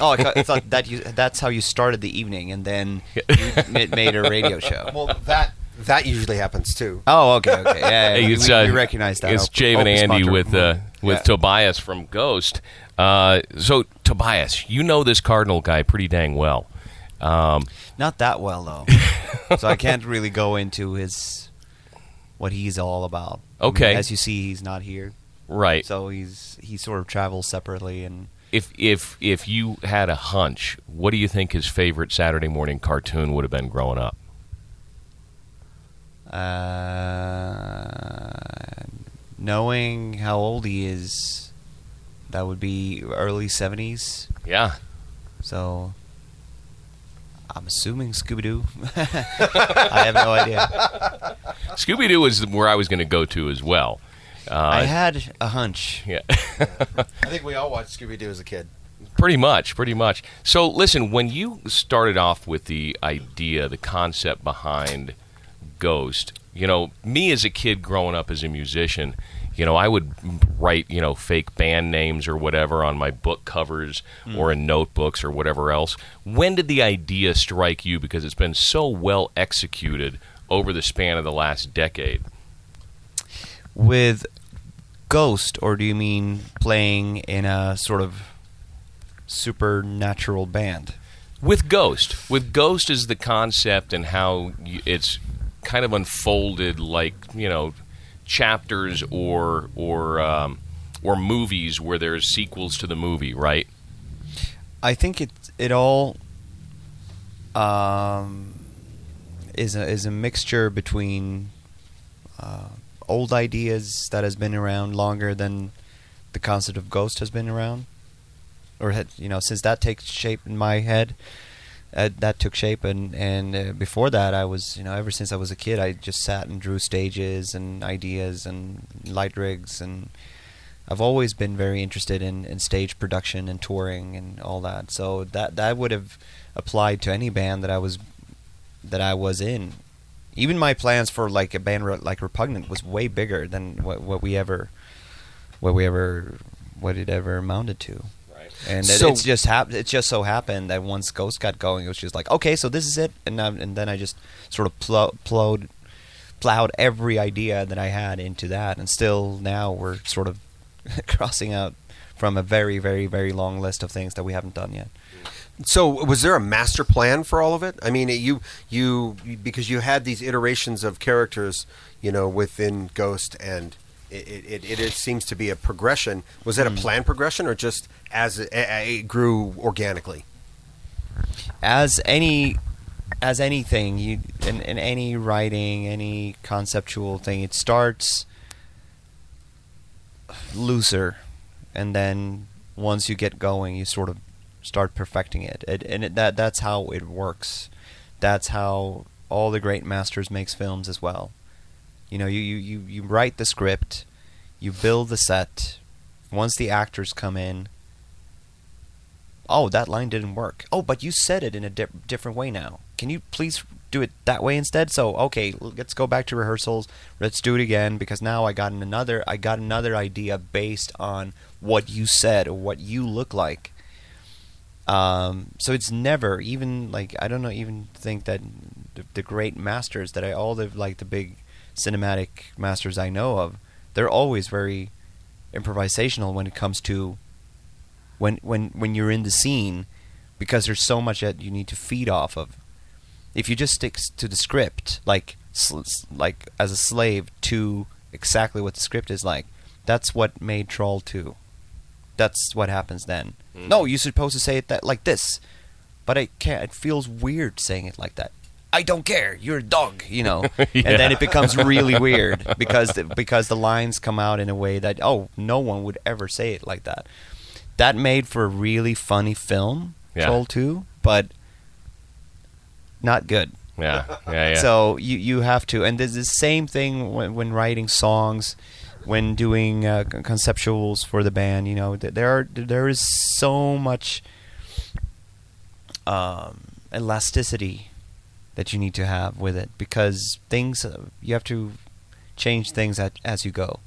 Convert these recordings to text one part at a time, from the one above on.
Oh, I, ca- thought that you, that's how you started the evening, and then you ma- made a radio show. Well, that that usually happens too. Oh, okay, okay, yeah, yeah, we, it's, we, uh, we recognize that. It's Op- Jave and Andy Mater. with uh, with Yeah. Tobias from Ghost. Uh, so Tobias, you know this Cardinal guy pretty dang well. Um, Not that well though, so I can't really go into his what he's all about. I mean, Okay. as you see, he's not here, right. so he's he sort of travels separately and. If if if you had a hunch, what do you think his favorite Saturday morning cartoon would have been growing up? Uh, knowing how old he is, that would be early seventies. Yeah. So I'm assuming Scooby Doo. I have no idea. Scooby Doo is where I was going to go to as well. Uh, I had a hunch. yeah. I think we all watched Scooby Doo as a kid. Pretty much, pretty much. So, listen, when you started off with the idea, the concept behind Ghost, you know, me as a kid growing up as a musician, you know, I would write, you know, fake band names or whatever on my book covers or in notebooks or whatever else. When did the idea strike you? Because it's been so well executed over the span of the last decade. With Ghost, or do you mean playing in a sort of supernatural band? with Ghost. With Ghost is the concept and how it's kind of unfolded like you know chapters or or um, or movies where there's sequels to the movie, right? I think it it all um, is a is a mixture between uh, old ideas that has been around longer than the concept of ghost has been around, or had you know since that takes shape in my head. Uh, that took shape, and and uh, before that, I was you know ever since I was a kid, I just sat and drew stages and ideas and light rigs and I've always been very interested in, in stage production and touring and all that. So that that would have applied to any band that I was that I was in. Even my plans for like a band re- like Repugnant was way bigger than what, what we ever what we ever what it ever amounted to. Right. And it, So- it's just hap- it just so happened that once Ghost got going, it was just like okay, so this is it, and now, and then I just sort of plow, plowed plowed every idea that I had into that, and still now we're sort of crossing out from a very, very, very long list of things that we haven't done yet. So, was there a master plan for all of it? I mean, you you because you had these iterations of characters, you know, within Ghost, and it it, it, it seems to be a progression. Was that a mm. planned progression, or just as it, it grew organically? As any, as anything, you in, in any writing, any conceptual thing, it starts looser, and then once you get going, you sort of start perfecting it, it and it, that that's how it works. That's how all the great masters makes films as well. You know, you, you, you, you write the script, you build the set. Once the actors come in, oh, that line didn't work. Oh, but you said it in a di- different way now. Can you please do it that way instead? So, okay, let's go back to rehearsals. Let's do it again because now I got another I got another idea based on what you said or what you look like. Um, so it's never even like I don't know even think that the, the great masters that I all the like the big cinematic masters I know of, they're always very improvisational when it comes to when when when you're in the scene because there's so much that you need to feed off of. If you just stick to the script, like sl- like as a slave to exactly what the script is like, that's what made Troll 2. That's what happens then. Mm-hmm. No, you're supposed to say it that like this, but I can't. It feels weird saying it like that. I don't care. You're a dog, you know. And then it becomes really weird because the, because the lines come out in a way that oh, no one would ever say it like that. That made for a really funny film, Yeah. Troll 2, but not good. Yeah, yeah, yeah. So you you have to, and there's the same thing when, when writing songs, when doing uh, conceptuals for the band. You know, there are there is so much um, elasticity that you need to have with it because things uh, you have to change things at, as you go.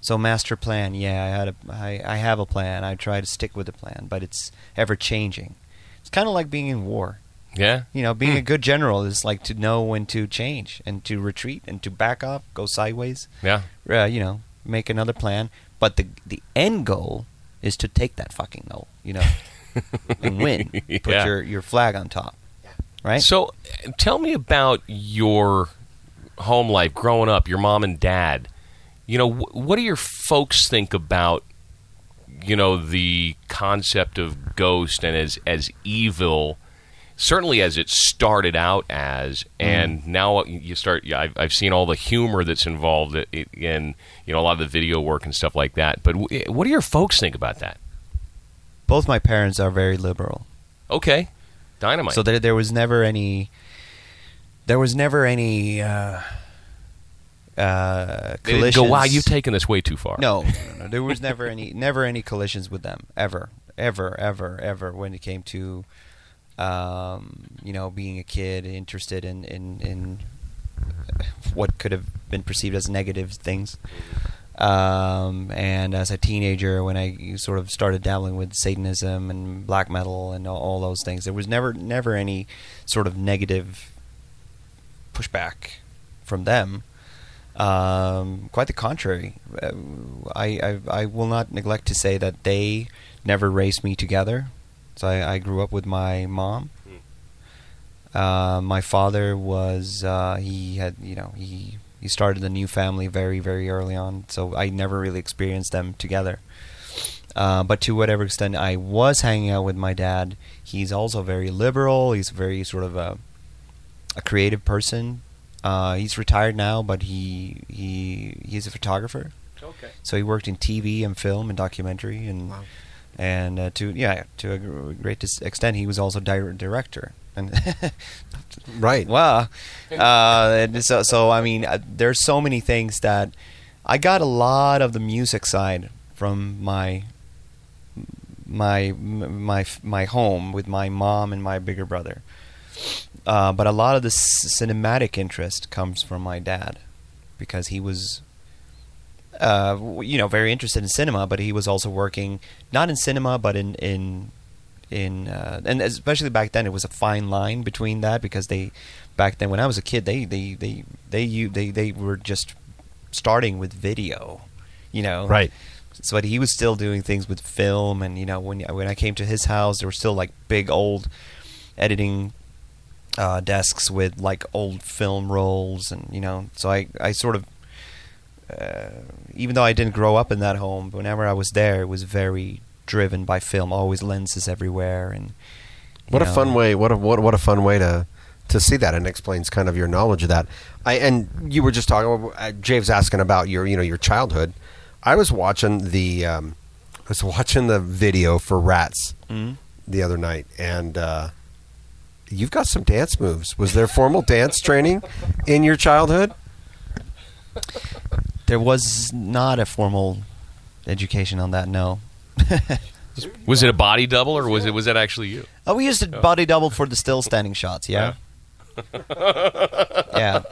So master plan, yeah, I had a, I, I have a plan. I try to stick with the plan, but it's ever changing. It's kind of like being in war. Yeah. You know, being Hmm. a good general is like to know when to change and to retreat and to back off, go sideways. Yeah. Uh, you know, make another plan. But the the end goal is to take that fucking goal. You know, and win. Put Yeah. your your flag on top. Right. So, tell me about your home life growing up, your mom and dad. You know, wh- what do your folks think about, you know, the concept of ghost and as as evil? Certainly, as it started out as, and now you start. Yeah, I've, I've seen all the humor that's involved in you know a lot of the video work and stuff like that. But wh- what do your folks think about that? Both my parents are very liberal. Okay, dynamite. So there, there was never any. There was never any. Uh, uh, They didn't go, wow, you've taken this way too far. No, no, no, no. There was never any, never any collisions with them ever, ever, ever, ever. When it came to, um, you know, being a kid interested in in in what could have been perceived as negative things. Um, and as a teenager, when I sort of started dabbling with Satanism and black metal and all, all those things, there was never, never any sort of negative pushback from them. Um, quite the contrary. Uh, I, I I will not neglect to say that they never raised me together. So I, I grew up with my mom. Uh, my father was uh, he had you know he he started a new family very very early on. So I never really experienced them together. Uh, but to whatever extent I was hanging out with my dad, he's also very liberal. He's very sort of a a creative person. Uh, he's retired now, but he he he's a photographer. Okay. So he worked in TV and film and documentary and Wow. And uh, to yeah to a great extent he was also di- director and Right. wow uh, so so I mean uh, there's so many things that I got a lot of the music side from my my my my home with my mom and my bigger brother uh, but a lot of the cinematic interest comes from my dad because he was uh, you know very interested in cinema but he was also working not in cinema but in in in uh, and especially back then it was a fine line between that because they back then when I was a kid they they they they you they they were just starting with video you know Right. so but he was still doing things with film and you know when when I came to his house there were still like big old editing uh, desks with like old film rolls and you know so I I sort of uh, even though I didn't grow up in that home whenever I was there it was very driven by film always lenses everywhere and What a fun way! What a what, what a fun way to to see that, and explains kind of your knowledge of that. I and you were just talking. Uh, James asking about your you know your childhood. I was watching the um, I was watching the video for Rats Mhm. the other night, and uh, you've got some dance moves. Was there formal dance training in your childhood? there was not a formal education on that no Was it a body double or was it was that actually you? Oh, we used a oh. body double for the still standing shots. Yeah. yeah.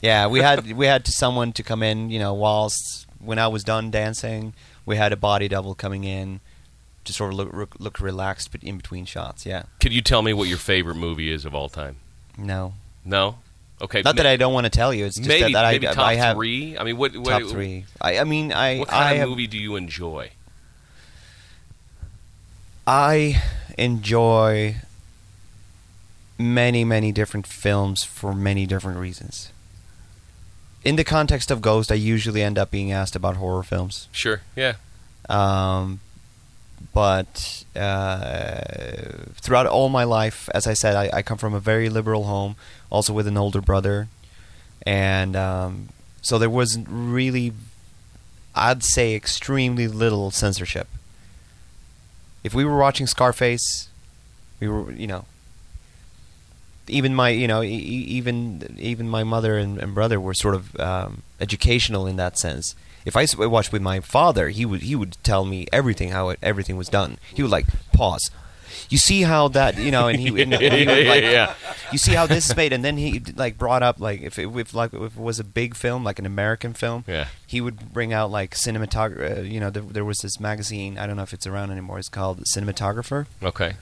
Yeah. We had we had to someone to come in. You know, whilst when I was done dancing, we had a body double coming in to sort of look look, look relaxed, but in between shots. Yeah. Could you tell me what your favorite movie is of all time? No. No. Okay. Not that I don't want to tell you. It's just maybe that, that maybe I, top I have three. I mean, what, what top three. I I mean I What kind I of have, movie do you enjoy? I enjoy many, many different films for many different reasons. In the context of Ghost, I usually end up being asked about horror films. Sure. Yeah. Um, but uh, throughout all my life, as I said, I, I come from a very liberal home, also with an older brother. And um, so there wasn't really, I'd say, extremely little censorship. If we were watching Scarface, we were, you know, even my, you know, e- even even my mother and, and brother were sort of um, educational in that sense. If I watched with my father, he would he would tell me everything how it, everything was done. He would like pause. you see how that you know, and he, and he would, like, yeah. you see how this is made, and then he like brought up like if it if like if it was a big film, like an American film, Yeah. he would bring out like cinematographer. Uh, you know, there, there was this magazine. I don't know if it's around anymore. It's called Cinematographer. Okay.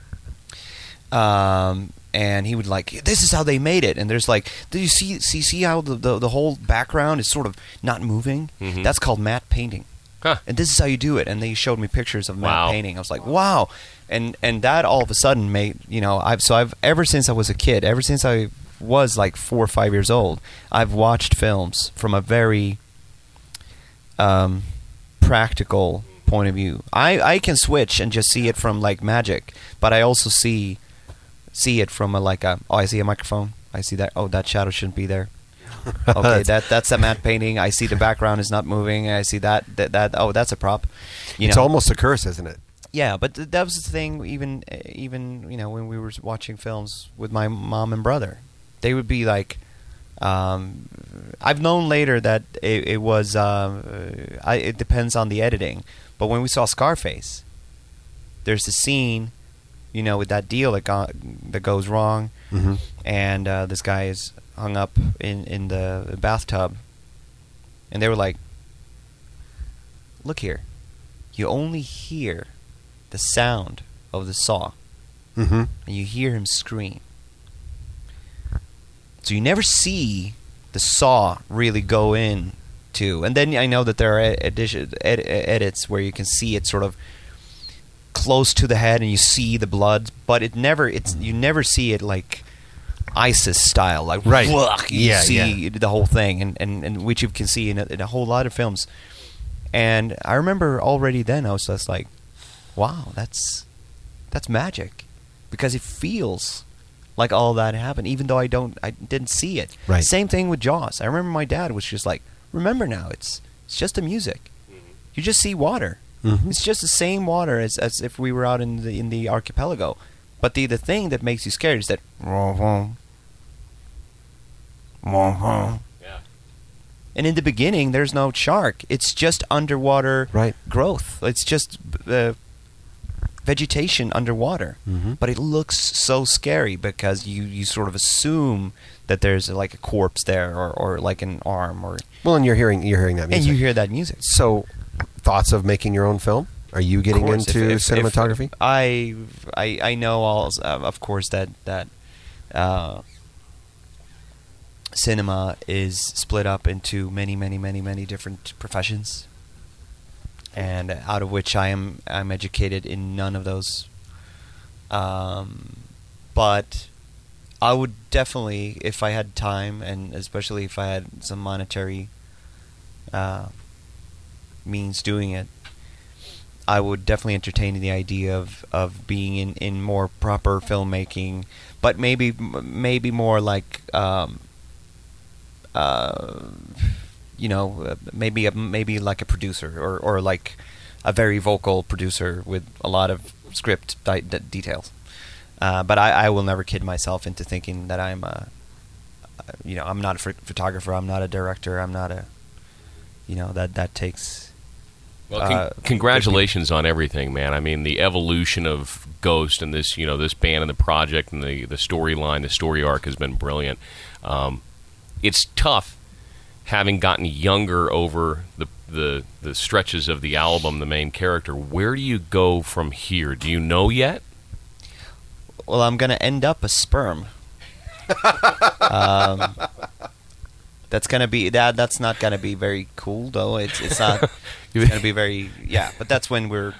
Um, and he would like, this is how they made it. And there's like, do you see see see how the the, the whole background is sort of not moving? Mhm. That's called matte painting. Huh. And this is how you do it. And they showed me pictures of matte Wow. painting. I was like, wow. And and that all of a sudden made you know I've so I've ever since I was a kid, ever since I was like four or five years old, I've watched films from a very um, practical point of view. I, I can switch and just see it from like magic, but I also see see it from a like a oh I see a microphone. I see that oh that shadow shouldn't be there. Okay, that that's a matte painting. I see the background is not moving. I see that that, that oh that's a prop. You it's know, almost a curse, isn't it? yeah, but th- that was the thing. Even even you know when we were watching films with my mom and brother, they would be like, um, I've known later that it, it was. Um, uh, I, it depends on the editing, but when we saw Scarface, there's a scene, you know, with that deal that got, that goes wrong, Mm-hmm. and uh, this guy is hung up in in the bathtub, and they were like, "Look here, you only hear the sound of the saw, Mm-hmm. and you hear him scream. So you never see the saw really go in Too. and then I know that there are ed- edits where you can see it sort of close to the head and you see the blood, but it never it's you never see it like ISIS style, like Right. whoa, you Yeah, see the whole thing, and, and, and which you can see in a, in a whole lot of films. And I remember already then I was just like, wow, that's that's magic because it feels like all that happened, even though I don't, I didn't see it. Right. Same thing with Jaws. I remember my dad was just like, remember now, it's it's just the music. Mm-hmm. You just see water. Mhm. It's just the same water as, as if we were out in the in the archipelago. But the the thing that makes you scared is that Yeah. and in the beginning there's no shark. It's just underwater Right. growth. It's just uh, vegetation underwater. Mhm. But it looks so scary because you, you sort of assume that there's like a corpse there or, or like an arm or Well, and you're hearing you're hearing that music. and you hear that music. so, thoughts of making your own film? Are you getting course, into if- if cinematography? I, I I know all uh, of course that that uh, cinema is split up into many many many many different professions, and out of which I am I'm educated in none of those. Um, but I would definitely, if I had time, and especially if I had some monetary uh, means doing it, I would definitely entertain the idea of, of being in, in more proper filmmaking, but maybe maybe more like um, uh, you know uh, maybe a, maybe like a producer or, or like a very vocal producer with a lot of script di- d- details. Uh, but I, I will never kid myself into thinking that I'm a you know I'm not a ph- photographer. I'm not a director. I'm not a you know that that takes Well, Uh, congratulations on everything, man. I mean, the evolution of Ghost and this, you know, this band and the project and the the storyline, the story arc has been brilliant. Um, it's tough having gotten younger over the, the the stretches of the album. The main character. Where do you go from here? Do you know yet? well, I'm gonna end up a sperm. um, that's gonna be that. That's not gonna be very cool, though. It's it's not. it's gonna be very yeah. But that's when we're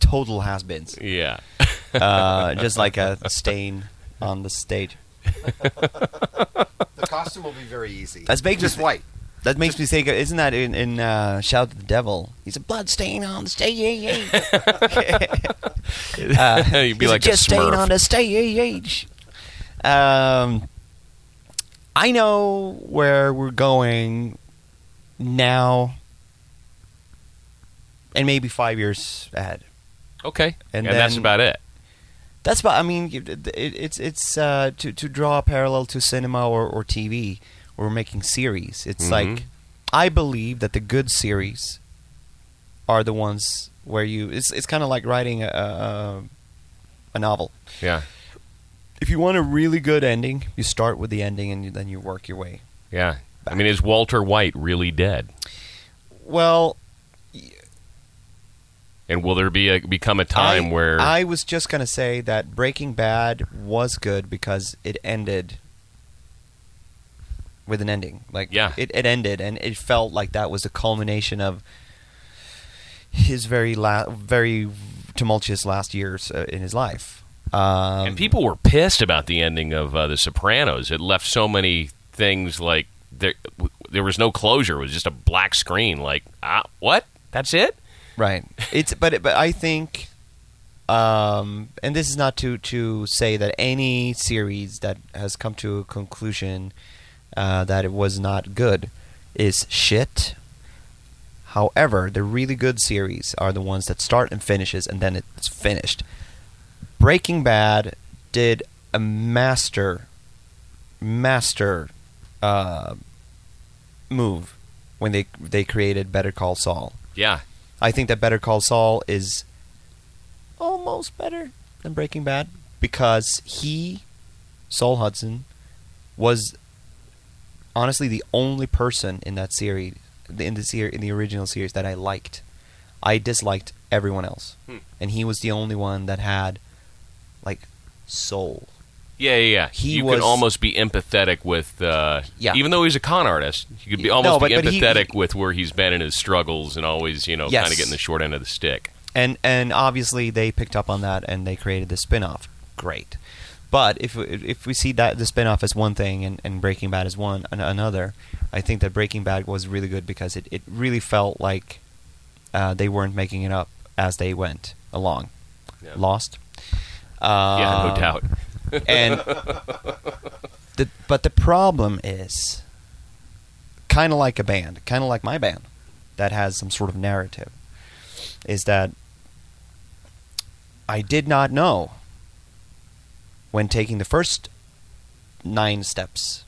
total has-beens, Yeah. uh, just like a stain on the stage. The costume will be very easy. That's big- Just white. That makes me think. Isn't that in, in uh, Shout at the Devil? He's a blood stain on the stage. uh, You'd be he's like a just stain on the stage. Um, I know where we're going now, and maybe five years ahead. Okay. And And, that's about it. That's about. I mean, it, it, it's it's uh, to to draw a parallel to cinema or, or TV. We're making series. It's Mhm. like I believe that the good series are the ones where you. It's it's kind of like writing a, a a novel. Yeah. If you want a really good ending, you start with the ending and you, then you work your way. Yeah. I mean, is Walter White really dead? Well, And will there be a become a time I, where I was just gonna say that Breaking Bad was good because it ended with an ending. Like Yeah. it, it ended, and it felt like that was a culmination of his very la- very tumultuous last years uh, in his life. Um, and people were pissed about the ending of uh, The Sopranos. It left so many things like there there was no closure. It was just a black screen. Like ah, what? That's it? Right. It's but but I think, um, and this is not to to say that any series that has come to a conclusion uh, that it was not good is shit. However, the really good series are the ones that start and finishes, and then it's finished. Breaking Bad did a master, master uh, move when they they created Better Call Saul. Yeah. I think that Better Call Saul is almost better than Breaking Bad because he, Saul Hudson, was honestly the only person in that series, in the ser- in the original series that I liked. I disliked everyone else, Hmm. and he was the only one that had like soul. Yeah, yeah, yeah. He you was- could almost be empathetic with, uh, Yeah. even though he's a con artist, you could be No, almost but- be but he- empathetic with where he's been in his struggles and always, you know, Yes. kind of getting the short end of the stick. and and obviously they picked up on that and they created the spin-off great but if if we see that the spinoff as one thing and, and breaking bad as one another i think that breaking bad was really good because it, it really felt like uh, they weren't making it up as they went along Yeah. lost uh, yeah, no doubt. and the but the problem is kind of like a band, kind of like my band that has some sort of narrative is that I did not know when taking the first nine steps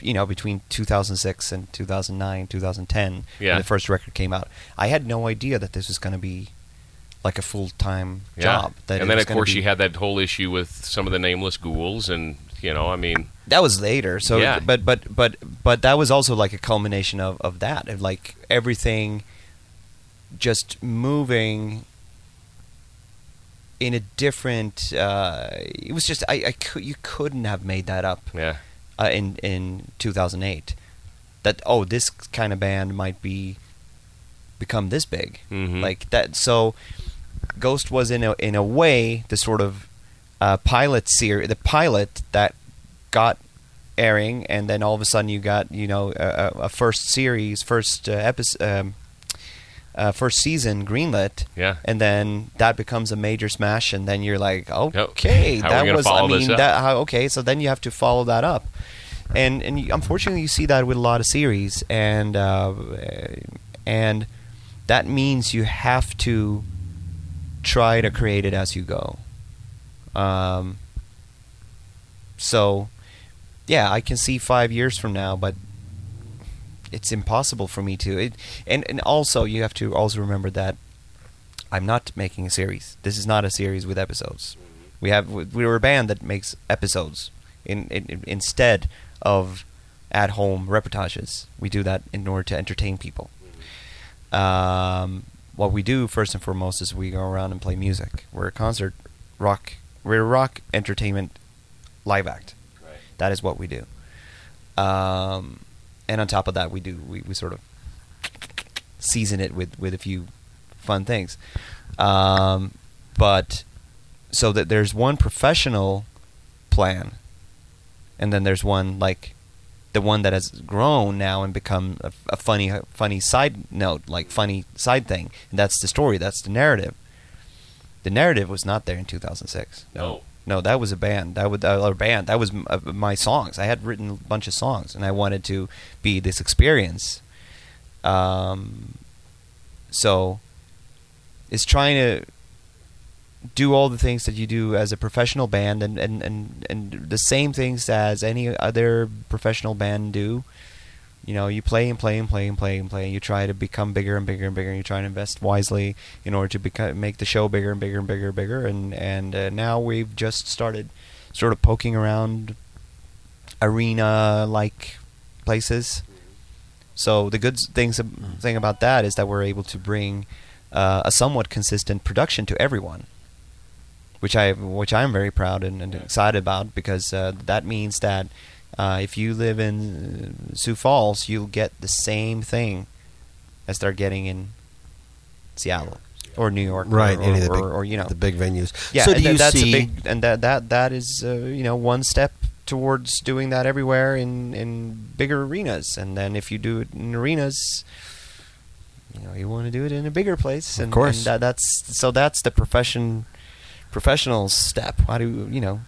you know between 2006 and 2009 2010 Yeah. when the first record came out i had no idea that this was going to be like a full-time Yeah. job that and then, of course, you had that whole issue with some of the nameless ghouls, and you know, I mean, that was later so Yeah. but but but but that was also like a culmination of of that of like everything just moving in a different uh it was just i i could you couldn't have made that up yeah, uh, in in 2008 that oh this kind of band might be become this big Mhm. like that so ghost was in a in a way the sort of uh, pilot series the pilot that got airing and then all of a sudden you got you know a, a- first series first uh, episode um, uh, first season greenlit. Yeah. and then that becomes a major smash and then you're like okay that was i mean that how, okay so then you have to follow that up. And and you, unfortunately you see that with a lot of series and uh, and that means you have to try to create it as you go um, so yeah i can see five years from now but it's impossible for me to it, and and also you have to also remember that I'm not making a series. This is not a series with episodes. We have we're a band that makes episodes in, in instead of at home reportages. We do that in order to entertain people. Um, what we do first and foremost is we go around and play music. We're a concert rock. We're a rock entertainment live act. Right. That is what we do. Um, and on top of that, we do we, we sort of season it with with a few fun things. Um, but so that there's one professional plan, and then there's one like the one that has grown now and become a, a funny funny side note, like funny side thing. And that's the story. That's the narrative. The narrative was not there in 2006. No. No, that was a band. That was a band. That was m- uh, my songs. I had written a bunch of songs, and I wanted to be this experience. Um, so, it's trying to do all the things that you do as a professional band, and and and, and the same things as any other professional band do, you know, you play and play and play and play and play. and You try to become bigger and bigger and bigger. And you try to invest wisely in order to become, make the show bigger and bigger and bigger and bigger. And and uh, now we've just started sort of poking around arena like places. So the good things thing about that is that we're able to bring uh, a somewhat consistent production to everyone, which I which I'm very proud and, and excited about because uh, that means that uh, if you live in uh, Sioux Falls, you'll get the same thing as they're getting in Seattle or New York, right? Or, any of the or, big, or, you know the big venues. yeah, So and do tha- you that's see? a big, and that that that is uh, you know one step towards doing that everywhere in in bigger arenas, and then if you do it in arenas, you know you want to do it in a bigger place, Of course. and that, that's so that's the profession professional step. How do you know?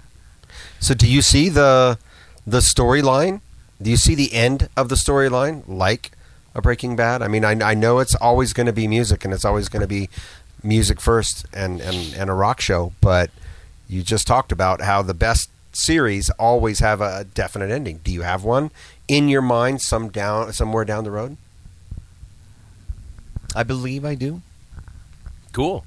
So do you see the the storyline? Do you see the end of the storyline like a Breaking Bad? I mean, I, I know it's always going to be music and it's always going to be music first and, and, and a rock show, but you just talked about how the best series always have a definite ending. Do you have one in your mind some down somewhere down the road? I believe I do. Cool.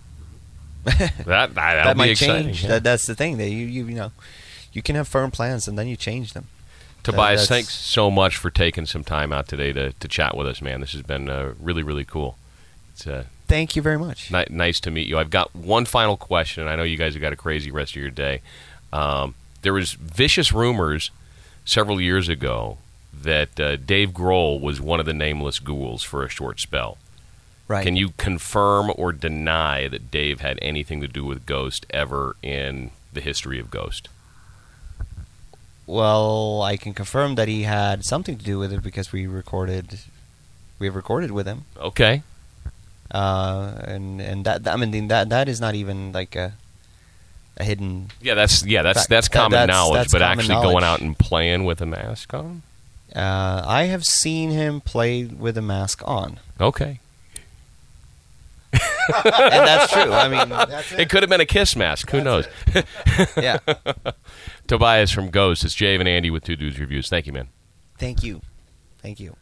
that that, that might exciting. change. yeah. That, that's the thing. That you, you you know, you can have firm plans and then you change them. Tobias, that's- thanks so much for taking some time out today to, to chat with us, man. This has been uh, really, really cool. It's uh, Thank you very much. ni- nice to meet you. I've got one final question. I know you guys have got a crazy rest of your day. Um, there was vicious rumors several years ago that uh, Dave Grohl was one of the nameless ghouls for a short spell. Right. Can you confirm or deny that Dave had anything to do with Ghost ever in the history of Ghost? Well, I can confirm that he had something to do with it because we recorded, we have recorded with him, Okay. uh, and and that I mean that that is not even like a, a hidden. Yeah, that's yeah, that's Fact- that's that- common that's- knowledge. that's but common actually going out and playing with a mask on. Uh, I have seen him play with a mask on, Okay, and that's true. I mean, that's it could have been a kiss mask. Who knows? yeah. Tobias from Ghost. It's Jave and Andy with Two Dudes Reviews. Thank you, man. Thank you, thank you.